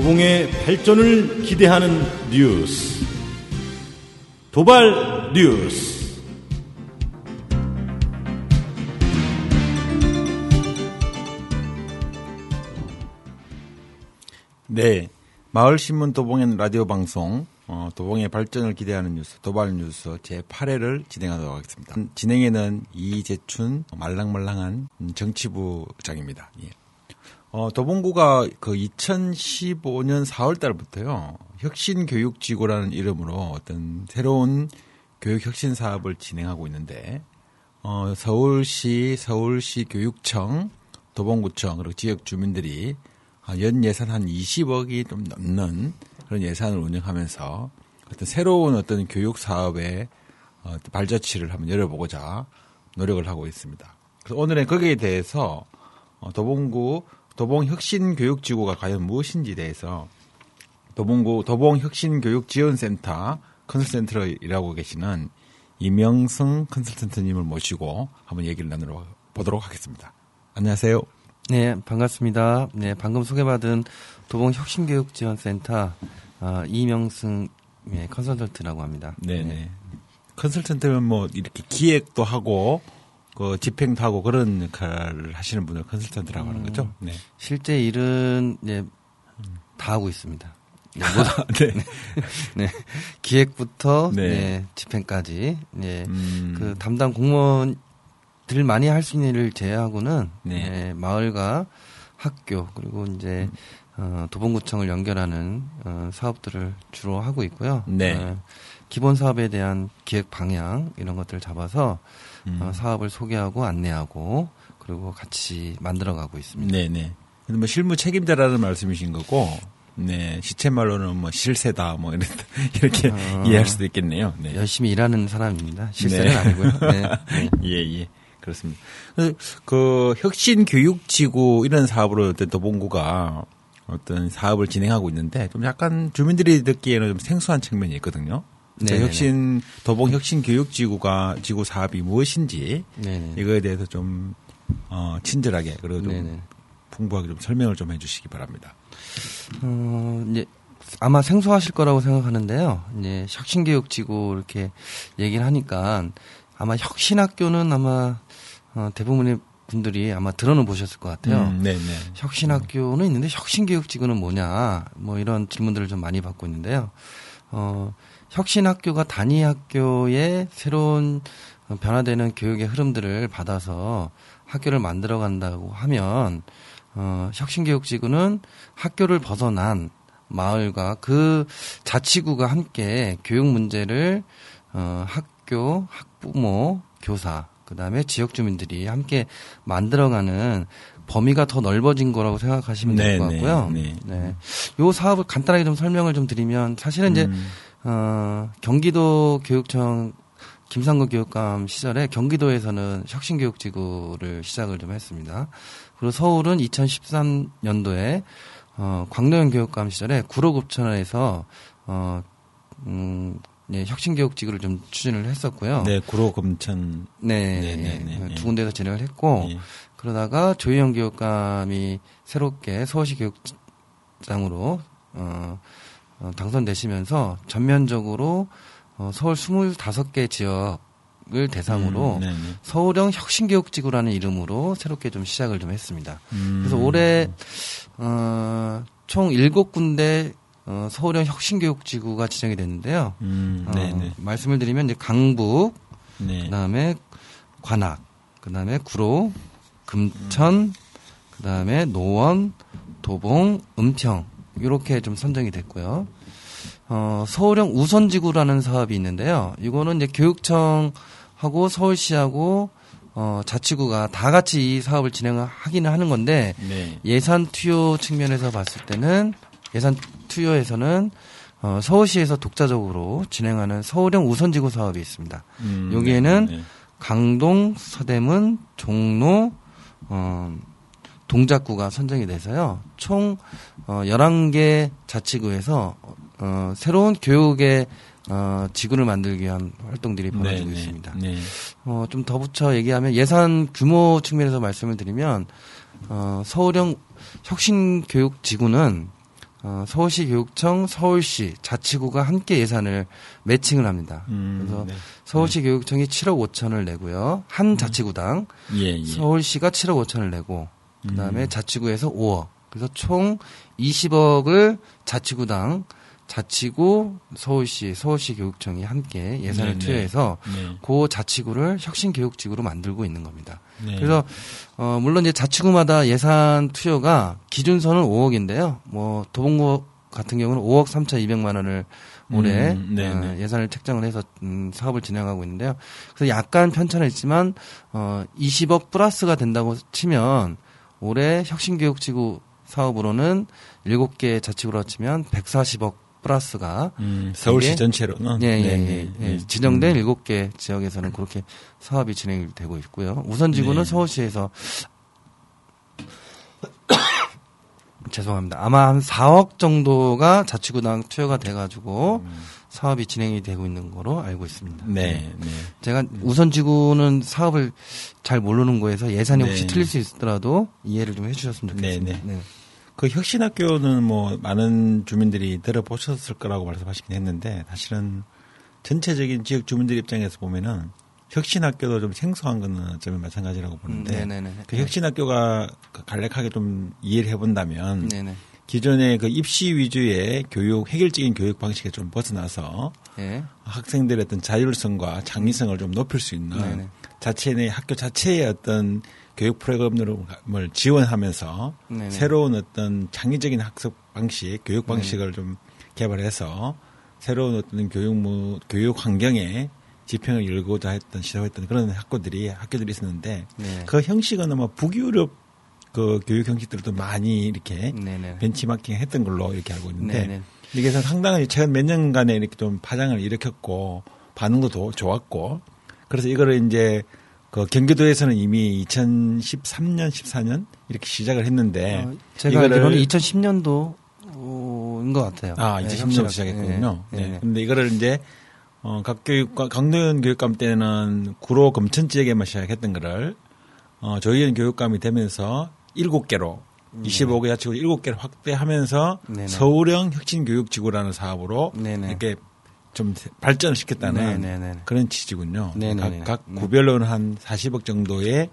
도봉의 발전을 기대하는 뉴스. 도발 뉴스. 네. 마을신문 도봉의 라디오 방송, 어, 도봉의 발전을 기대하는 뉴스, 도발 뉴스 제8회를 진행하도록 하겠습니다. 진행에는 이재춘, 말랑말랑한 정치부장입니다. 예. 어, 도봉구가 그 2015년 4월 달부터요, 혁신교육지구라는 이름으로 어떤 새로운 교육혁신 사업을 진행하고 있는데, 어, 서울시, 서울시 교육청, 도봉구청, 그리고 지역 주민들이 연 예산 한 20억이 좀 넘는 그런 예산을 운영하면서 어떤 새로운 어떤 교육 사업의 어, 발자취를 한번 열어보고자 노력을 하고 있습니다. 그래서 오늘은 거기에 대해서 어, 도봉구 도봉 혁신 교육 지구가 과연 무엇인지에 대해서 도봉구 도봉 혁신 교육 지원 센터 컨설센터로 일하고 계시는 이명승 컨설턴트님을 모시고 한번 얘기를 나누러 보도록 하겠습니다. 안녕하세요. 네, 반갑습니다. 네, 방금 소개받은 도봉 혁신 교육 지원 센터 어, 이명승 네, 컨설턴트라고 합니다. 네네. 네. 컨설턴트는 뭐 이렇게 기획도 하고 그 집행도 하고 그런 역할을 하시는 분을 컨설턴트라고 하는 거죠. 음, 네. 실제 일은 네, 다 하고 있습니다. 네, 네. 네. 기획부터 네. 네 집행까지 네. 음. 그 담당 공무원 들 많이 할 수 있는 일을 제외하고는 네. 네, 마을과 학교 그리고 이제 어, 도봉구청을 연결하는 어, 사업들을 주로 하고 있고요. 네. 어, 기본 사업에 대한 기획 방향 이런 것들을 잡아서 음. 어, 사업을 소개하고 안내하고 그리고 같이 만들어가고 있습니다. 네네. 근데 뭐 실무 책임자라는 말씀이신 거고, 네 시체 말로는 뭐 실세다 뭐 이런 이렇게 어, 이해할 수도 있겠네요. 네. 열심히 일하는 사람입니다. 실세는 네. 아니고요. 네. 네. 예 예. 그렇습니다. 그 혁신 교육 지구 이런 사업으로 어떤 도봉구가 어떤 사업을 진행하고 있는데 좀 약간 주민들이 듣기에는 좀 생소한 측면이 있거든요. 네, 혁신 도봉 혁신 교육 지구가 지구 사업이 무엇인지 네네. 이거에 대해서 좀 어, 친절하게 그리고 좀 네네. 풍부하게 좀 설명을 좀 해주시기 바랍니다. 어, 이제 아마 생소하실 거라고 생각하는데요. 이제 혁신 교육 지구 이렇게 얘기를 하니까 아마 혁신학교는 아마 어, 대부분의 분들이 아마 들어는 보셨을 것 같아요. 음, 네, 네. 혁신학교는 있는데 혁신교육지구는 뭐냐 뭐 이런 질문들을 좀 많이 받고 있는데요. 어, 혁신학교가 단위 학교의 새로운 변화되는 교육의 흐름들을 받아서 학교를 만들어 간다고 하면 어, 혁신교육지구는 학교를 벗어난 마을과 그 자치구가 함께 교육 문제를 어, 학교, 학부모, 교사, 그 다음에 지역 주민들이 함께 만들어가는 범위가 더 넓어진 거라고 생각하시면 될것 네, 네, 같고요. 네, 네. 요 사업을 간단하게 좀 설명을 좀 드리면 사실은 이제 음. 어, 경기도 교육청 김상근 교육감 시절에 경기도에서는 혁신교육지구를 시작을 좀 했습니다. 그리고 서울은 2013년도에 어, 광노현 교육감 시절에 구로급천에서 어, 음, 네, 혁신교육지구를 좀 추진을 했었고요. 네, 구로금천. 네, 네, 네, 네, 네. 두 군데에서 진행을 했고, 네. 그러다가 조희영 교육감이 새롭게 서울시 교육장으로 어, 어, 당선되시면서 전면적으로 어, 서울 25개 지역을 대상으로 음, 네, 네. 서울형 혁신교육지구라는 이름으로 새롭게 좀 시작을 좀 했습니다. 음. 그래서 올해 어, 총 7군데 어, 서울형 혁신교육지구가 지정이 됐는데요. 음, 어, 말씀을 드리면 이제 강북, 네. 그다음에 관악, 그다음에 구로, 금천, 음. 그다음에 노원, 도봉, 음평 이렇게 좀 선정이 됐고요. 어, 서울형 우선지구라는 사업이 있는데요. 이거는 이제 교육청하고 서울시하고 어, 자치구가 다 같이 이 사업을 진행을 하기는 하는 건데 네. 예산 투여 측면에서 봤을 때는 예산 투여에서는 어, 서울시에서 독자적으로 진행하는 서울형 우선지구 사업이 있습니다. 음, 여기에는 네, 네. 강동, 서대문, 종로, 어, 동작구가 선정이 돼서요. 총 어, 11개 자치구에서 어, 새로운 교육의 어, 지구를 만들기 위한 활동들이 벌어지고 네, 네 있습니다. 네. 어, 좀 더 붙여 얘기하면 예산 규모 측면에서 말씀을 드리면 어, 서울형 혁신교육지구는 어, 서울시 교육청, 서울시 자치구가 함께 예산을 매칭을 합니다. 음, 그래서 네. 서울시 교육청이 7억 5천을 내고요. 한 자치구당 예, 예. 서울시가 7억 5천을 내고 그다음에 음. 자치구에서 5억. 그래서 총 20억을 자치구당 자치구 서울시 서울시 교육청이 함께 예산을 네, 네. 투여해서 네. 그 자치구를 혁신 교육지구로 만들고 있는 겁니다. 네. 그래서 어 물론 이제 자치구마다 예산 투여가 기준선은 5억인데요. 뭐 도봉구 같은 경우는 5억 3,200만 원을 올해 음, 네, 어, 네. 예산을 책정을 해서 음, 사업을 진행하고 있는데요. 그래서 약간 편차는 있지만 어 20억 플러스가 된다고 치면 올해 혁신교육지구 사업으로는 7개 자치구로 치면 140억 플러스가 음, 서울시 전체로는 예, 예, 네, 예, 네, 예. 네. 지정된 음. 일곱 개 지역에서는 그렇게 사업이 진행이 되고 있고요. 우선 지구는 네. 서울시에서 죄송합니다. 아마 한 4억 정도가 자치구당 투여가 돼가지고 사업이 진행이 되고 있는 거로 알고 있습니다. 음. 네, 네. 제가 우선지구는 사업을 잘 모르는 거에서 예산이 혹시 네. 틀릴 수 있더라도 이해를 좀 해주셨으면 좋겠습니다. 네, 그 혁신학교는 뭐 많은 주민들이 들어보셨을 거라고 말씀하시긴 했는데 사실은 전체적인 지역 주민들 입장에서 보면은 혁신학교도 좀 생소한 거는 어쩌면 마찬가지라고 보는데 네네네. 그 혁신학교가 그 간략하게 좀 이해를 해본다면 네네. 기존의 그 입시 위주의 교육 획일적인 교육 방식에 좀 벗어나서 예. 학생들의 어떤 자율성과 창의성을 좀 높일 수 있는 네네. 자체 내 학교 자체의 어떤 교육 프로그램을 지원하면서 네네. 새로운 어떤 창의적인 학습 방식, 교육 방식을 좀 개발해서 새로운 어떤 교육무 교육 환경에 지평을 열고자 했던 시도했던 그런 학교들이 학교들이 있었는데 네. 그 형식은 아마 북유럽 그 교육 형식들도 많이 이렇게 네네. 벤치마킹 했던 걸로 이렇게 알고 있는데 네네. 이게 상당히 최근 몇 년간에 이렇게 좀 파장을 일으켰고 반응도 도- 좋았고 그래서 이거를 이제 그 경기도에서는 이미 2013년, 14년 이렇게 시작을 했는데 어, 제가 이거를- 알기로는 2010년도 인 것 같아요. 아, 네, 2010년 혁신학- 시작했군요. 네, 네. 네. 근데 이거를 이제 어, 각 교육과 강도현 교육감 때는 구로 검천 지역에만 시작했던 거를 어, 조희연 교육감이 되면서 7개로 25개 자치구 7개를 확대하면서 네. 네네. 서울형 혁신교육지구라는 사업으로 네네. 이렇게 좀 발전을 시켰다는 네네네. 그런 취지군요. 네네네. 각, 각 음. 구별로는 한 40억 정도의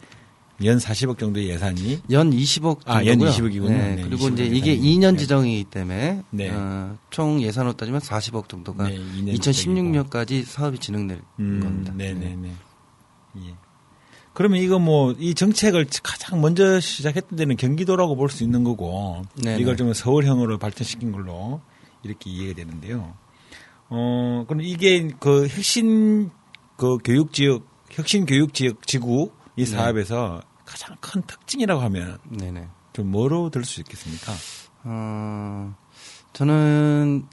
연 40억 정도의 예산이 연 20억 정도고요. 아, 연 20억 이군요. 네, 네, 그리고 20억 이제 이게 예산이. 2년 네. 지정이기 때문에 네. 어, 총 예산으로 따지면 40억 정도가 네, 2년 2016년까지 사업이 진행될 음, 겁니다. 네 네 네. 예. 그러면 이거 뭐 이 정책을 가장 먼저 시작했던 데는 경기도라고 볼 수 있는 거고. 이걸 좀 서울형으로 발전시킨 걸로 이렇게 이해가 되는데요. 어 그럼 이게 그 혁신 그 교육 지역 혁신 교육 지역 지구 이 네. 사업에서 가장 큰 특징이라고 하면 네네. 좀 뭐로 들 수 있겠습니까? 어, 저는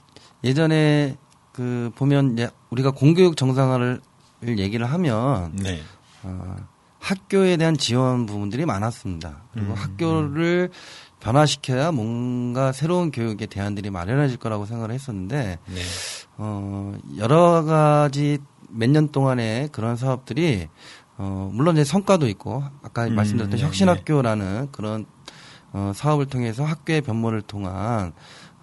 예전에 그 보면 우리가 공교육 정상화를 얘기를 하면 네. 어, 학교에 대한 지원 부분들이 많았습니다. 그리고 음, 학교를 변화시켜야 뭔가 새로운 교육의 대안들이 마련해질 거라고 생각을 했었는데 네. 어, 여러 가지 몇 년 동안의 그런 사업들이 어, 물론 이제 성과도 있고 아까 음, 말씀드렸던 네, 혁신학교라는 그런 어, 사업을 통해서 학교의 변모를 통한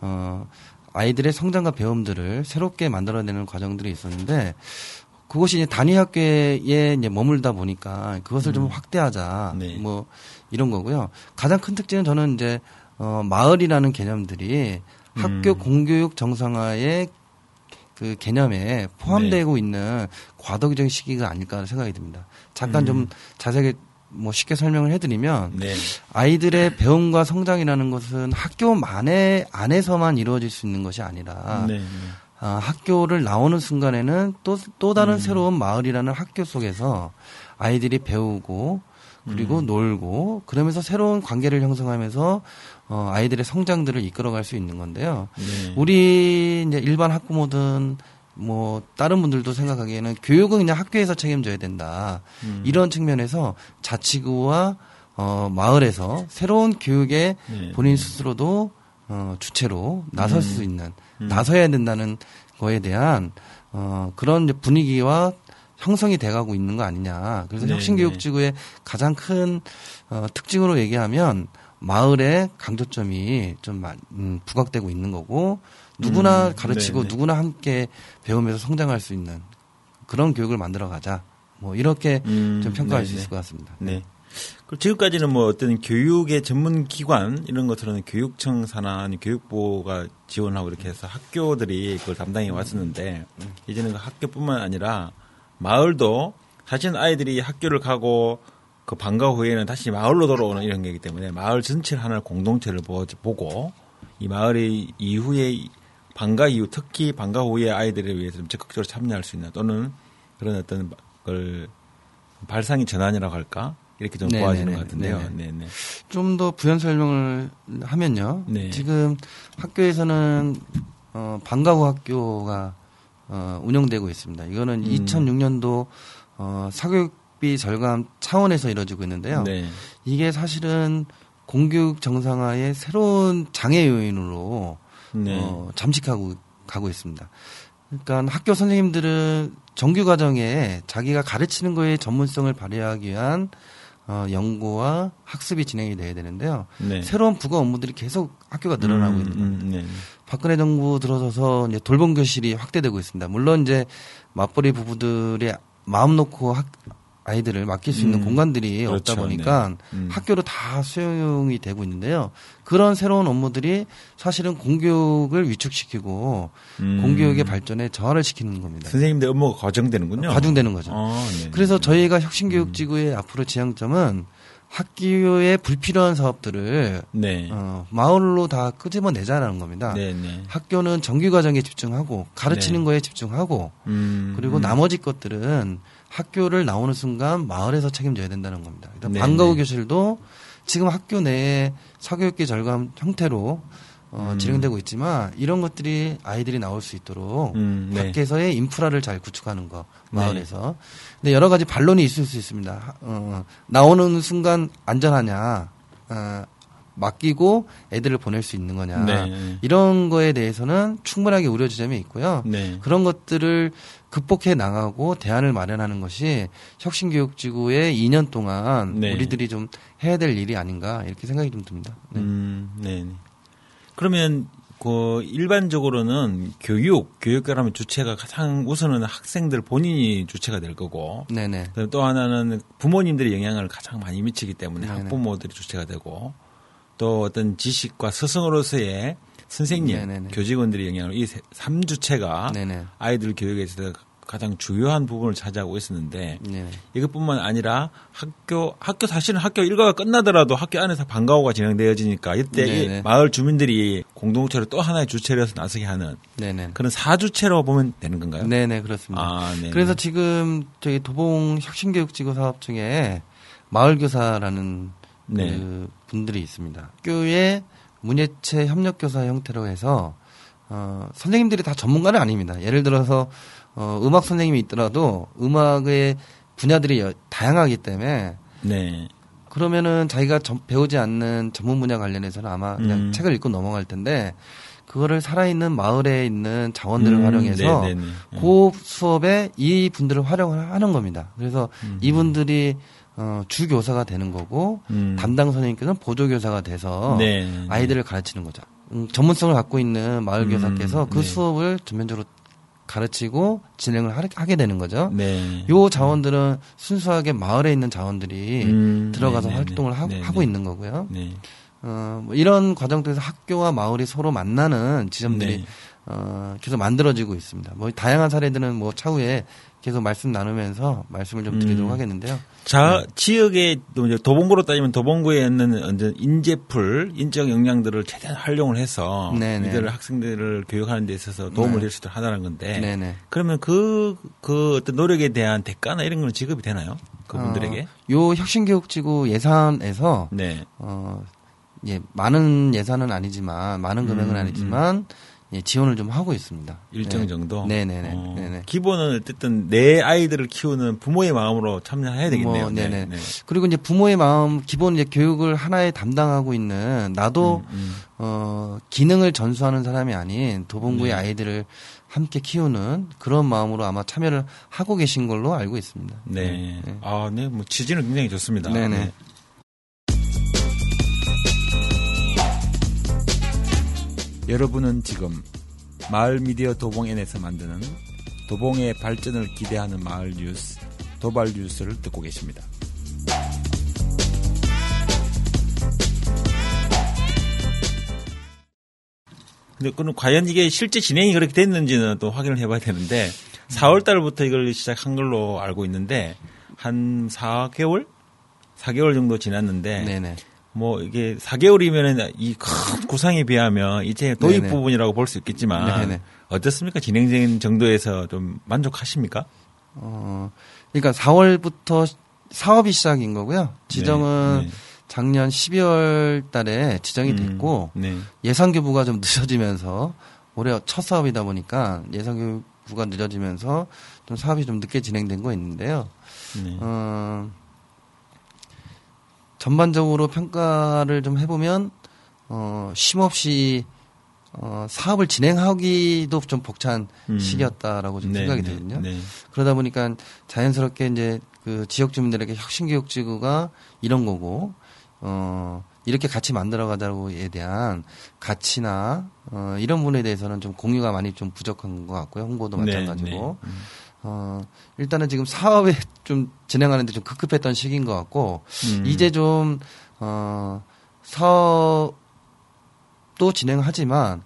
어, 아이들의 성장과 배움들을 새롭게 만들어내는 과정들이 있었는데 그것이 이제 단위 학교에 이제 머물다 보니까 그것을 좀 확대하자 음. 네. 뭐 이런 거고요. 가장 큰 특징은 저는 이제 어, 마을이라는 개념들이 학교 음. 공교육 정상화의 그 개념에 포함되고 있는 과도기적인 시기가 아닐까 생각이 듭니다. 잠깐 좀 자세하게 뭐 쉽게 설명을 해드리면 네. 아이들의 배움과 성장이라는 것은 학교만의 안에서만 이루어질 수 있는 것이 아니라 네. 네. 아, 학교를 나오는 순간에는 또, 또 다른 새로운 마을이라는 학교 속에서 아이들이 배우고 그리고 놀고 그러면서 새로운 관계를 형성하면서 어, 아이들의 성장들을 이끌어갈 수 있는 건데요. 네. 우리 이제 일반 학부모든 뭐 다른 분들도 생각하기에는 교육은 그냥 학교에서 책임져야 된다. 음. 이런 측면에서 자치구와 어, 마을에서 새로운 교육에 네. 본인 스스로도 어, 주체로 나설 음. 수 있는 음. 나서야 된다는 거에 대한 어, 그런 분위기와 형성이 돼가고 있는 거 아니냐. 그래서 네, 혁신교육지구의 가장 큰 어, 특징으로 얘기하면 마을의 강조점이 좀 음, 부각되고 있는 거고 누구나 음, 가르치고 네네. 누구나 함께 배우면서 성장할 수 있는 그런 교육을 만들어 가자. 뭐 이렇게 음, 좀 평가할 네네. 수 있을 것 같습니다. 네. 그 지금까지는 뭐 어떤 교육의 전문 기관 이런 것들은 교육청 산하 교육부가 지원하고 이렇게 해서 학교들이 그걸 담당해 왔었는데 이제는 그 학교뿐만 아니라 마을도 사실 아이들이 학교를 가고 그 방과 후에는 다시 마을로 돌아오는 이런 게이기 때문에 마을 전체를 하나의 공동체를 보고 이 마을의 이후에 방과 이후 특히 방과 후에 아이들에 위해서 좀 적극적으로 참여할 수 있는 또는 그런 어떤 걸 발상의 전환이라고 할까 이렇게 좀 네네네. 도와지는 것 같은데요. 네네. 좀더 부연 설명을 하면요. 네. 지금 학교에서는 어, 방과 후 학교가 어, 운영되고 있습니다. 이거는 음. 2006년도 어, 사교육 비 절감 차원에서 이루어지고 있는데요. 네. 이게 사실은 공교육 정상화의 새로운 장애 요인으로 네. 어, 잠식하고 가고 있습니다. 그러니까 학교 선생님들은 정규 과정에 자기가 가르치는 거에 전문성을 발휘하기 위한 어, 연구와 학습이 진행이 돼야 되는데요. 네. 새로운 부가 업무들이 계속 학교가 늘어나고 음, 있는 겁니다. 음, 네. 박근혜 정부 들어서서 이제 돌봄 교실이 확대되고 있습니다. 물론 이제 맞벌이 부부들의 마음 놓고 학, 아이들을 맡길 수 있는 음, 공간들이 그렇죠. 없다 보니까 네. 음. 학교로 다 수용이 되고 있는데요. 그런 새로운 업무들이 사실은 공교육을 위축시키고 음. 공교육의 발전에 저하를 시키는 겁니다. 선생님들 업무가 과정되는군요. 과중되는 거죠. 아, 그래서 저희가 혁신교육지구의 음. 앞으로 지향점은 학교의 불필요한 사업들을 네. 어, 마을로 다 끄집어내자라는 겁니다. 네, 네. 학교는 정규 과정에 집중하고 가르치는 네. 거에 집중하고 음, 그리고 음. 나머지 것들은 학교를 나오는 순간 마을에서 책임져야 된다는 겁니다. 일단 네, 방과후 네. 교실도 지금 학교 내에 사교육계 절감 형태로 어, 음. 진행되고 있지만 이런 것들이 아이들이 나올 수 있도록 음, 네. 밖에서의 인프라를 잘 구축하는 거 마을에서. 네. 근데 여러 가지 반론이 있을 수 있습니다. 어, 나오는 순간 안전하냐, 어, 맡기고 애들을 보낼 수 있는 거냐 네. 이런 거에 대해서는 충분하게 우려 지점이 있고요. 네. 그런 것들을 극복해 나가고 대안을 마련하는 것이 혁신교육지구의 2년 동안 네. 우리들이 좀 해야 될 일이 아닌가 이렇게 생각이 좀 듭니다. 네. 음, 네. 그러면 그 일반적으로는 교육, 교육과라면 주체가 가장 우선은 학생들 본인이 주체가 될 거고, 네네. 또 하나는 부모님들의 영향을 가장 많이 미치기 때문에 네네. 학부모들이 주체가 되고, 또 어떤 지식과 스승으로서의 선생님, 네네네. 교직원들의 영향을 이 3주체가 네네. 아이들 교육에 있어서 가장 주요한 부분을 차지하고 있었는데 네. 이것뿐만 아니라 학교 학교 사실은 학교 일과가 끝나더라도 학교 안에서 방과후가 진행되어지니까 이때 이 마을 주민들이 공동체로 또 하나의 주체로서 나서게 하는 네네. 그런 사주체로 보면 되는 건가요? 네네 그렇습니다. 아, 그래서 지금 저희 도봉 혁신교육지구 사업 중에 마을교사라는 네. 그 분들이 있습니다. 학교의 문예체 협력교사 형태로 해서 어, 선생님들이 다 전문가는 아닙니다. 예를 들어서 어, 음악 선생님이 있더라도 음악의 분야들이 다양하기 때문에 네. 그러면은 자기가 전, 배우지 않는 전문 분야 관련해서는 아마 그냥 음. 책을 읽고 넘어갈 텐데 그거를 살아있는 마을에 있는 자원들을 음, 활용해서 네네네. 네, 네. 그 수업에 이 분들을 활용을 하는 겁니다. 그래서 음. 이분들이 어, 주 교사가 되는 거고 음. 담당 선생님께서는 보조 교사가 돼서 네, 네. 아이들을 가르치는 거죠. 음, 전문성을 갖고 있는 마을 교사께서 음, 그 네. 수업을 전면적으로 가르치고 진행을 하게 되는 거죠. 네. 요 자원들은 순수하게 마을에 있는 자원들이 음, 들어가서 네네네. 활동을 하, 고 있는 거고요. 네. 어, 뭐 이런 과정 통해서 학교와 마을이 서로 만나는 지점들이 네. 어, 계속 만들어지고 있습니다. 뭐 다양한 사례들은 뭐 차후에 계속 말씀 나누면서 말씀을 좀 드리도록 음. 하겠는데요. 자, 네. 지역의 도봉구로 따지면 도봉구에 있는 인재풀, 인적 역량들을 최대한 활용을 해서 네네. 이들 학생들을 교육하는 데 있어서 도움을 네. 줄수 있도록 하다는 건데 네네. 그러면 그, 그 어떤 노력에 대한 대가나 이런 건 지급이 되나요? 그분들에게? 어, 요 혁신교육지구 예산에서 네. 어, 예, 많은 예산은 아니지만 많은 금액은 음, 아니지만 음. 예, 지원을 좀 하고 있습니다. 일정 네. 정도. 네네네. 어, 네네. 기본은 어쨌든 내 아이들을 키우는 부모의 마음으로 참여해야 되겠네요. 뭐, 네네. 네. 그리고 이제 부모의 마음, 기본 이제 교육을 하나에 담당하고 있는 나도 음, 음. 어 기능을 전수하는 사람이 아닌 도봉구의 네. 아이들을 함께 키우는 그런 마음으로 아마 참여를 하고 계신 걸로 알고 있습니다. 네. 네. 아, 네. 뭐 취지는 굉장히 좋습니다. 네네. 네. 여러분은 지금 마을 미디어 도봉N에서 만드는 도봉의 발전을 기대하는 마을 뉴스 도발 뉴스를 듣고 계십니다. 근데 그는 과연 이게 실제 진행이 그렇게 됐는지는 또 확인을 해봐야 되는데 4월 달부터 이걸 시작한 걸로 알고 있는데 한 4개월? 4개월 정도 지났는데 네네. 뭐 이게 4개월이면은 이 큰 구상에 비하면 이제 도입 네네. 부분이라고 볼 수 있겠지만 네네. 어떻습니까? 진행된 정도에서 좀 만족하십니까? 어, 그러니까 4월부터 사업이 시작인 거고요. 지정은 네, 네. 작년 12월 달에 지정이 음, 됐고 음, 네. 예산 교부가 좀 늦어지면서 올해 첫 사업이다 보니까 예산 교부가 늦어지면서 좀 사업이 좀 늦게 진행된 거 있는데요. 네. 어, 전반적으로 평가를 좀 해보면 어, 쉼없이 어, 사업을 진행하기도 좀 벅찬 음. 시기였다라고 좀 네, 생각이 네, 되거든요. 네. 그러다 보니까 자연스럽게 이제 그 지역 주민들에게 혁신교육지구가 이런 거고, 어, 이렇게 같이 만들어가자고에 대한 가치나, 어, 이런 부분에 대해서는 좀 공유가 많이 좀 부족한 것 같고요. 홍보도 네, 마찬가지고. 네. 음. 어, 일단은 지금 사업에 좀 진행하는데 좀 급급했던 시기인 것 같고, 음. 이제 좀, 어, 사업, 도 진행하지만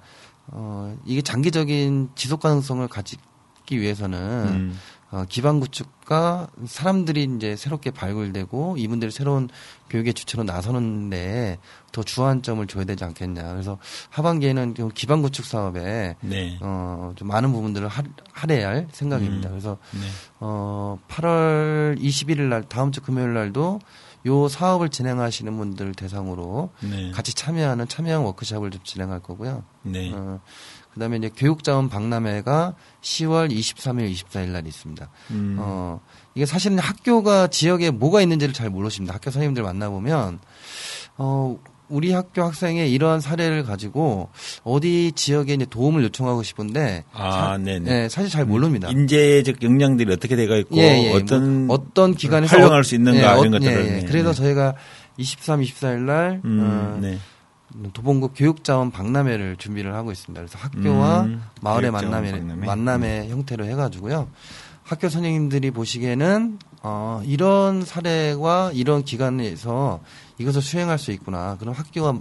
어, 이게 장기적인 지속 가능성을 가지기 위해서는 음. 어, 기반 구축과 사람들이 이제 새롭게 발굴되고 이분들이 새로운 교육의 주체로 나서는데 더 주안점을 줘야 되지 않겠냐. 그래서 하반기에는 좀 기반 구축 사업에 네. 어, 좀 많은 부분들을 하, 할애할 야 생각입니다. 음. 그래서 네. 어, 8월 21일 날 다음 주 금요일 날도 요 사업을 진행하시는 분들 대상으로 네. 같이 참여하는 참여형 워크숍을 좀 진행할 거고요. 네. 어, 그다음에 이제 교육자원 박람회가 10월 23일, 24일 날 있습니다. 음. 어, 이게 사실은 학교가 지역에 뭐가 있는지를 잘 모르십니다. 학교 선생님들 만나 보면 어, 우리 학교 학생의 이러한 사례를 가지고 어디 지역에 이제 도움을 요청하고 싶은데 아, 네네. 네, 사실 잘 모릅니다. 인재적 역량들이 어떻게 돼가 있고 예, 예. 어떤 뭐, 어떤 기관에서 활용할 수 있는가 예, 이런 것들을 예, 예. 그래서 네. 저희가 23, 24일 날 음, 어, 네. 도봉구 교육자원 박람회를 준비를 하고 있습니다. 그래서 학교와 음, 마을의 만남의 박람회. 만남의 음. 형태로 해가지고요. 학교 선생님들이 보시기에는 어, 이런 사례와 이런 기관에서 이것을 수행할 수 있구나. 그럼 학교와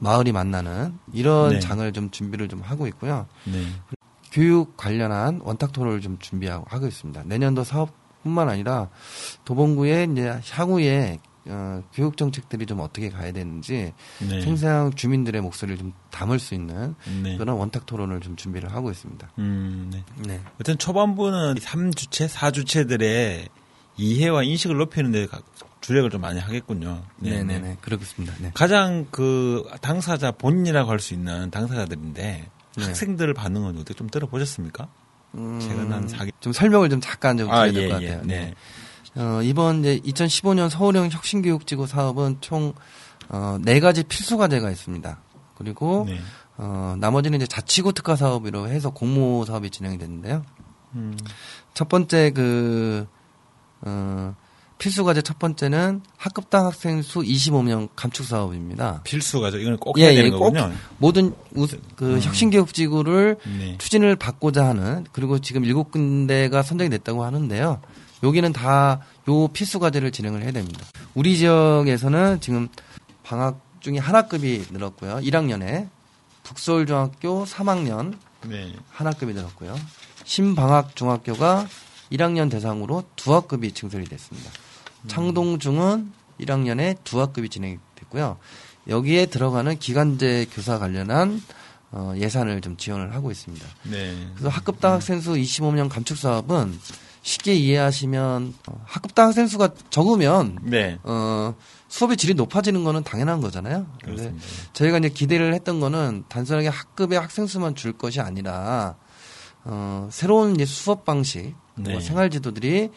마을이 만나는 이런 네. 장을 좀 준비를 좀 하고 있고요. 네. 교육 관련한 원탁 토론을 좀 준비하고 하고 있습니다. 내년도 사업뿐만 아니라 도봉구의 이제 향후에 어, 교육 정책들이 좀 어떻게 가야 되는지 네. 생생 주민들의 목소리를 좀 담을 수 있는 네. 그런 원탁 토론을 좀 준비를 하고 있습니다. 음, 네. 네. 어떤 초반부는 3주체, 4주체들의 이해와 인식을 높이는 데 주력을 좀 많이 하겠군요. 네, 네, 네. 그렇습니다. 네. 가장 그 당사자 본인이라고 할 수 있는 당사자들인데 네. 학생들 반응은 어떻게 좀 들어보셨습니까? 음, 최근 한 4개. 좀 설명을 좀 잠깐 좀 드려야 아, 될것 예, 예, 같아요. 예, 네. 어, 이번 이제 2015년 서울형 혁신교육지구 사업은 총, 어, 네 가지 필수 과제가 있습니다. 그리고, 네. 어, 나머지는 이제 자치구 특화 사업으로 해서 공모 사업이 진행이 됐는데요. 음. 첫 번째 그, 어, 필수 과제 첫 번째는 학급당 학생 수 25명 감축 사업입니다. 필수 과제 이거는 꼭 해야 예, 되는 예, 거군요. 모든 우, 그 음. 혁신교육지구를 네. 추진을 받고자 하는 그리고 지금 일곱 군데가 선정이 됐다고 하는데요. 여기는 다 요 필수 과제를 진행을 해야 됩니다. 우리 지역에서는 지금 방학 중에 하나급이 늘었고요. 1학년에 북서울중학교 3학년 네. 하나급이 늘었고요. 신방학 중학교가 1학년 대상으로 두 학급이 증설이 됐습니다. 음. 창동중은 1학년에 두 학급이 진행이 됐고요. 여기에 들어가는 기간제 교사 관련한 어, 예산을 좀 지원을 하고 있습니다. 네. 그래서 학급당 학생 수 25명 감축 사업은 쉽게 이해하시면 어, 학급당 학생 수가 적으면 네. 어, 수업의 질이 높아지는 거는 당연한 거잖아요. 근데 저희가 이제 기대를 했던 거는 단순하게 학급의 학생 수만 줄 것이 아니라 어, 새로운 이제 수업 방식, 뭐 네. 뭐 생활 지도들이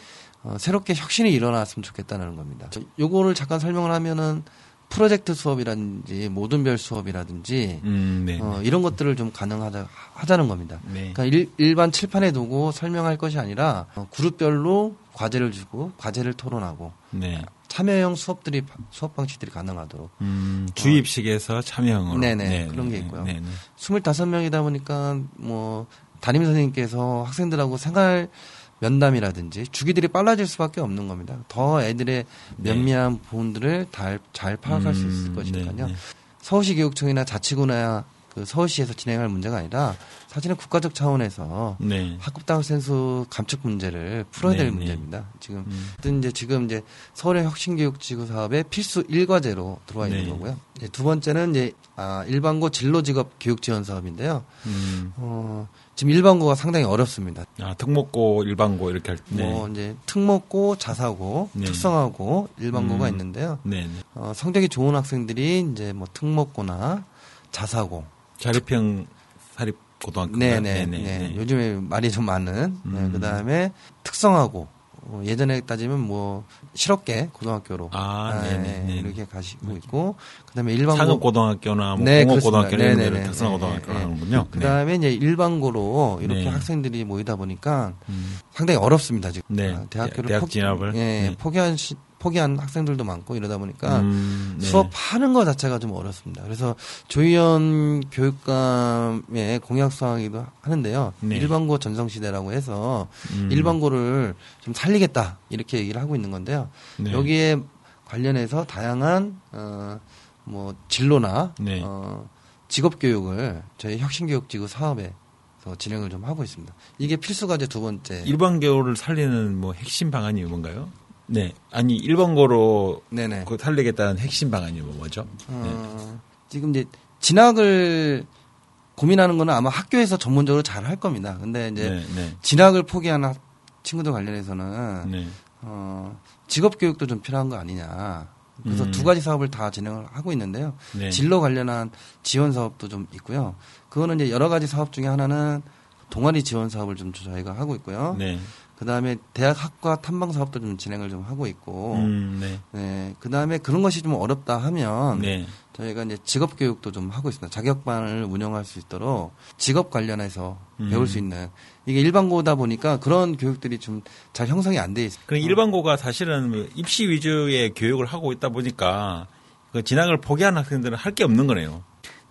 어, 새롭게 혁신이 일어났으면 좋겠다는 겁니다. 요거를 잠깐 설명을 하면은 프로젝트 수업이라든지 모든별 수업이라든지 음, 네, 어, 네. 이런 것들을 좀 가능하자 하자는 겁니다. 네. 그러니까 일, 일반 칠판에 두고 설명할 것이 아니라 어, 그룹별로 과제를 주고 과제를 토론하고 네. 참여형 수업들이 수업 방식들이 가능하도록 음, 주입식에서 참여형으로 네네, 네, 그런 게 있고요. 네네. 25명이다 보니까 뭐 담임 선생님께서 학생들하고 생활 면담이라든지 주기들이 빨라질 수밖에 없는 겁니다. 더 애들의 네. 면밀한 부분들을 잘, 잘 파악할 음, 수 있을 음, 것이니까요. 네, 네. 서울시 교육청이나 자치구나 그 서울시에서 진행할 문제가 아니라 사실은 국가적 차원에서 네. 학급당 센수 감축 문제를 풀어야 될 네, 네. 문제입니다. 지금 음. 이제 지금 이제 서울의 혁신교육지구 사업의 필수 일과제로 들어와 있는 네. 거고요. 두 번째는 이제 아, 일반고 진로직업 교육 지원 사업인데요. 음. 어, 지금 일반고가 상당히 어렵습니다. 아, 특목고, 일반고 이렇게 할 때. 뭐 이제 특목고, 자사고, 네. 특성화고, 일반고가 음. 있는데요. 네. 어, 성적이 좋은 학생들이 이제 뭐 특목고나 자사고, 자립형 사립 고등학교. 네네. 네네. 네. 요즘에 말이 좀 많은. 네, 음. 네, 그 다음에 특성하고 어, 예전에 따지면 뭐 실업계 고등학교로 아, 네, 네, 이렇게 가시고 있고 그다음에 일반 상업 고등학교나 뭐 네, 공업 고등학교 이런 데를 특성 고등학교로 하는군요. 그다음에 이제 일반고로 이렇게 학생들이 모이다 보니까 음. 상당히 어렵습니다 지금. 네. 아, 대학교를 대학 진학을 예, 포기한 시, 포기한 학생들도 많고 이러다 보니까 음, 네. 수업하는 것 자체가 좀 어렵습니다. 그래서 조희연 교육감의 공약 사항이기도 하는데요. 네. 일반고 전성시대라고 해서 음. 일반고를 좀 살리겠다 이렇게 얘기를 하고 있는 건데요. 네. 여기에 관련해서 다양한 어, 뭐 진로나 네. 어, 직업 교육을 저희 혁신교육지구 사업에 진행을 좀 하고 있습니다. 이게 필수 과제 두 번째. 일반 교를 살리는 뭐 핵심 방안이 뭔가요? 네. 아니 일본고로 네네. 그 살리겠다는 핵심 방안이 뭐 뭐죠? 어, 네. 지금 이제 진학을 고민하는 거는 아마 학교에서 전문적으로 잘 할 겁니다. 근데 이제 네, 네. 진학을 포기한 친구들 관련해서는 네. 어, 직업 교육도 좀 필요한 거 아니냐. 그래서 음. 두 가지 사업을 다 진행을 하고 있는데요. 네. 진로 관련한 지원 사업도 좀 있고요. 그거는 이제 여러 가지 사업 중에 하나는 동아리 지원 사업을 좀 저희가 하고 있고요. 네. 그 다음에 대학 학과 탐방 사업도 좀 진행을 좀 하고 있고, 음, 네. 네. 그 다음에 그런 것이 좀 어렵다 하면 네. 저희가 이제 직업 교육도 좀 하고 있습니다. 자격반을 운영할 수 있도록 직업 관련해서 음. 배울 수 있는 이게 일반고다 보니까 그런 교육들이 좀 잘 형성이 안 돼 있습니다. 그 일반고가 사실은 뭐 입시 위주의 교육을 하고 있다 보니까 그 진학을 포기한 학생들은 할 게 없는 거네요.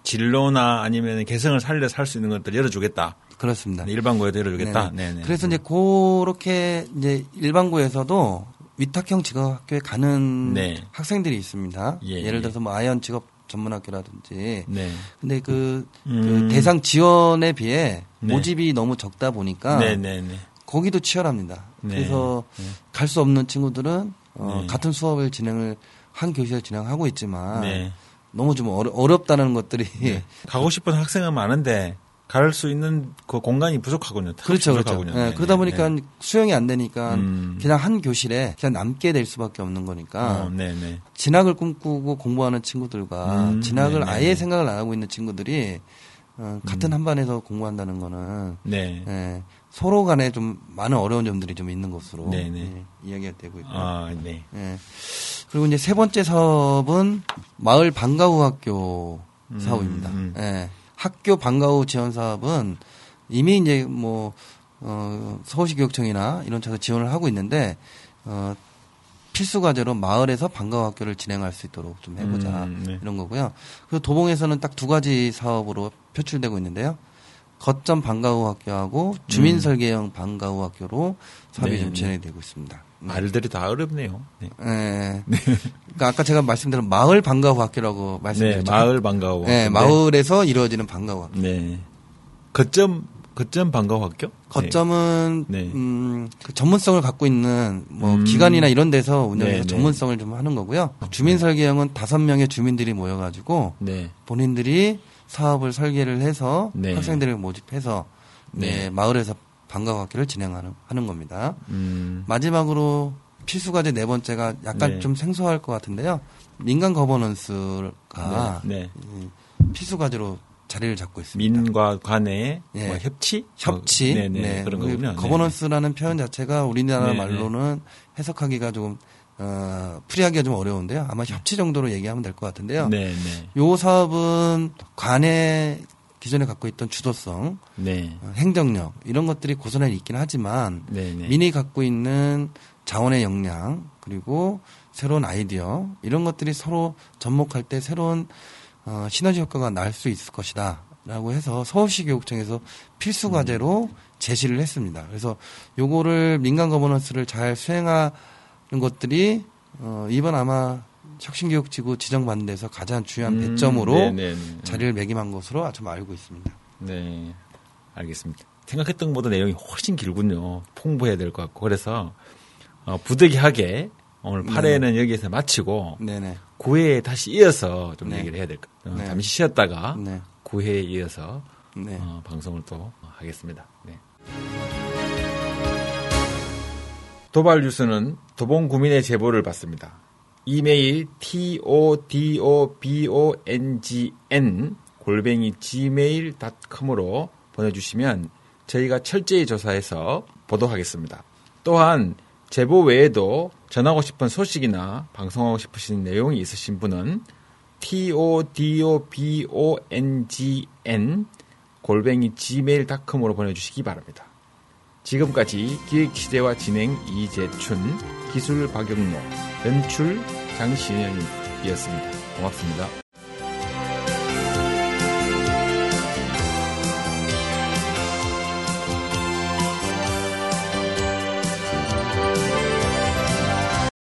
진로나 아니면 개성을 살려 살 수 있는 것들 열어주겠다. 그렇습니다. 일반고에도 열어주겠다. 네. 네 그래서 이제 그렇게 이제 일반고에서도 위탁형 직업학교에 가는 네. 학생들이 있습니다. 예, 를 예. 들어서 뭐 아이언 직업 전문학교라든지. 네. 근데 그, 그 음. 그 대상 지원에 비해 네. 모집이 너무 적다 보니까 네, 네, 거기도 치열합니다. 그래서 갈 수 없는 친구들은 어, 같은 수업을 진행을 한 교실에 진행하고 있지만 너무 좀 어렵, 다는 것들이 네. 가고 싶은 학생은 많은데 갈 수 있는 그 공간이 부족하군요. 그렇죠, 그렇죠. 네, 네, 그러다 네, 보니까 네. 수용이 안 되니까 음. 그냥 한 교실에 그냥 남게 될 수밖에 없는 거니까 어, 네, 네. 진학을 꿈꾸고 공부하는 친구들과 음, 진학을 아예 생각을 안 하고 있는 친구들이 어, 같은 음. 한반에서 공부한다는 거는 네. 네. 서로 간에 좀 많은 어려운 점들이 좀 있는 것으로 네, 이야기가 되고 있고. 아, 네. 그리고 이제 세 번째 사업은 마을 방과후 학교 음, 사업입니다. 음. 예. 학교 방과 후 지원 사업은 이미 이제 뭐, 어, 서울시 교육청이나 이런 차서 지원을 하고 있는데, 어, 필수 과제로 마을에서 방과후 학교를 진행할 수 있도록 좀 해보자. 음, 네. 이런 거고요. 그리고 도봉에서는 딱 두 가지 사업으로 표출되고 있는데요. 거점 방과후 학교하고 주민 설계형 방과후 학교로 사업이 네, 좀 네. 진행되고 있습니다. 말들이 다 어렵네요. 네. 네. 네. 그러니까 아까 제가 말씀드린 마을 방과후 학교라고 말씀드렸죠. 네, 마을 방과후. 네, 마을에서 이루어지는 방과후 학교. 네. 거점 거점 방과후 학교? 거점은 네. 음, 그 전문성을 갖고 있는 뭐 음. 기관이나 이런 데서 운영해서 네, 네. 전문성을 좀 하는 거고요. 주민 설계형은 다섯 명의 주민들이 모여가지고 네. 본인들이 사업을 설계를 해서 네. 학생들을 모집해서 네. 마을에서 방과학기를 진행하는 하는 겁니다. 음. 마지막으로 필수 과제 네 번째가 약간 네. 좀 생소할 것 같은데요. 민간 거버넌스가 네. 네. 필수 과제로 자리를 잡고 있습니다. 민과 관의 네. 뭐 협치? 협치. 어, 네네. 네. 그런 거군요. 네. 거버넌스라는 표현 자체가 우리나라. 말로는 해석하기가 조금 어, 풀이하기가 좀 어려운데요. 아마 협치 정도로 얘기하면 될 것 같은데요. 네네. 요 사업은 관의 기존에 갖고 있던 주도성, 네. 어, 행정력 이런 것들이 고스란히 있긴 하지만. 네. 민이 갖고 있는 자원의 역량 그리고 새로운 아이디어 이런 것들이 서로 접목할 때 새로운 어, 시너지 효과가 날 수 있을 것이다 라고 해서 서울시 교육청에서 필수 과제로 제시를 했습니다. 그래서 요거를 민간 거버넌스를 잘 수행하는 것들이 어, 이번 아마 혁신교육지구 지정받는 데서 가장 중요한 음, 배점으로 네네. 자리를 매김한 것으로 좀 알고 있습니다. 네, 알겠습니다. 생각했던 것보다 내용이 훨씬 길군요. 풍부해야 될 것 같고. 그래서, 어, 부득이하게 오늘 8회는 여기에서 마치고, 네네. 9회에 다시 이어서 좀 네. 얘기를 해야 될것 같아요. 네. 잠시 쉬었다가 네. 9회에 이어서 네. 어, 방송을 또 하겠습니다. 네. 도발 뉴스는 도봉 구민의 제보를 받습니다. 이메일 todobongn 골뱅이 gmail.com으로 보내주시면 저희가 철저히 조사해서 보도하겠습니다. 또한 제보 외에도 전하고 싶은 소식이나 방송하고 싶으신 내용이 있으신 분은 todobongn 골뱅이 gmail.com으로 보내주시기 바랍니다. 지금까지 기획시대와 진행 이재춘, 기술 박영로, 연출 장신현이었습니다. 고맙습니다.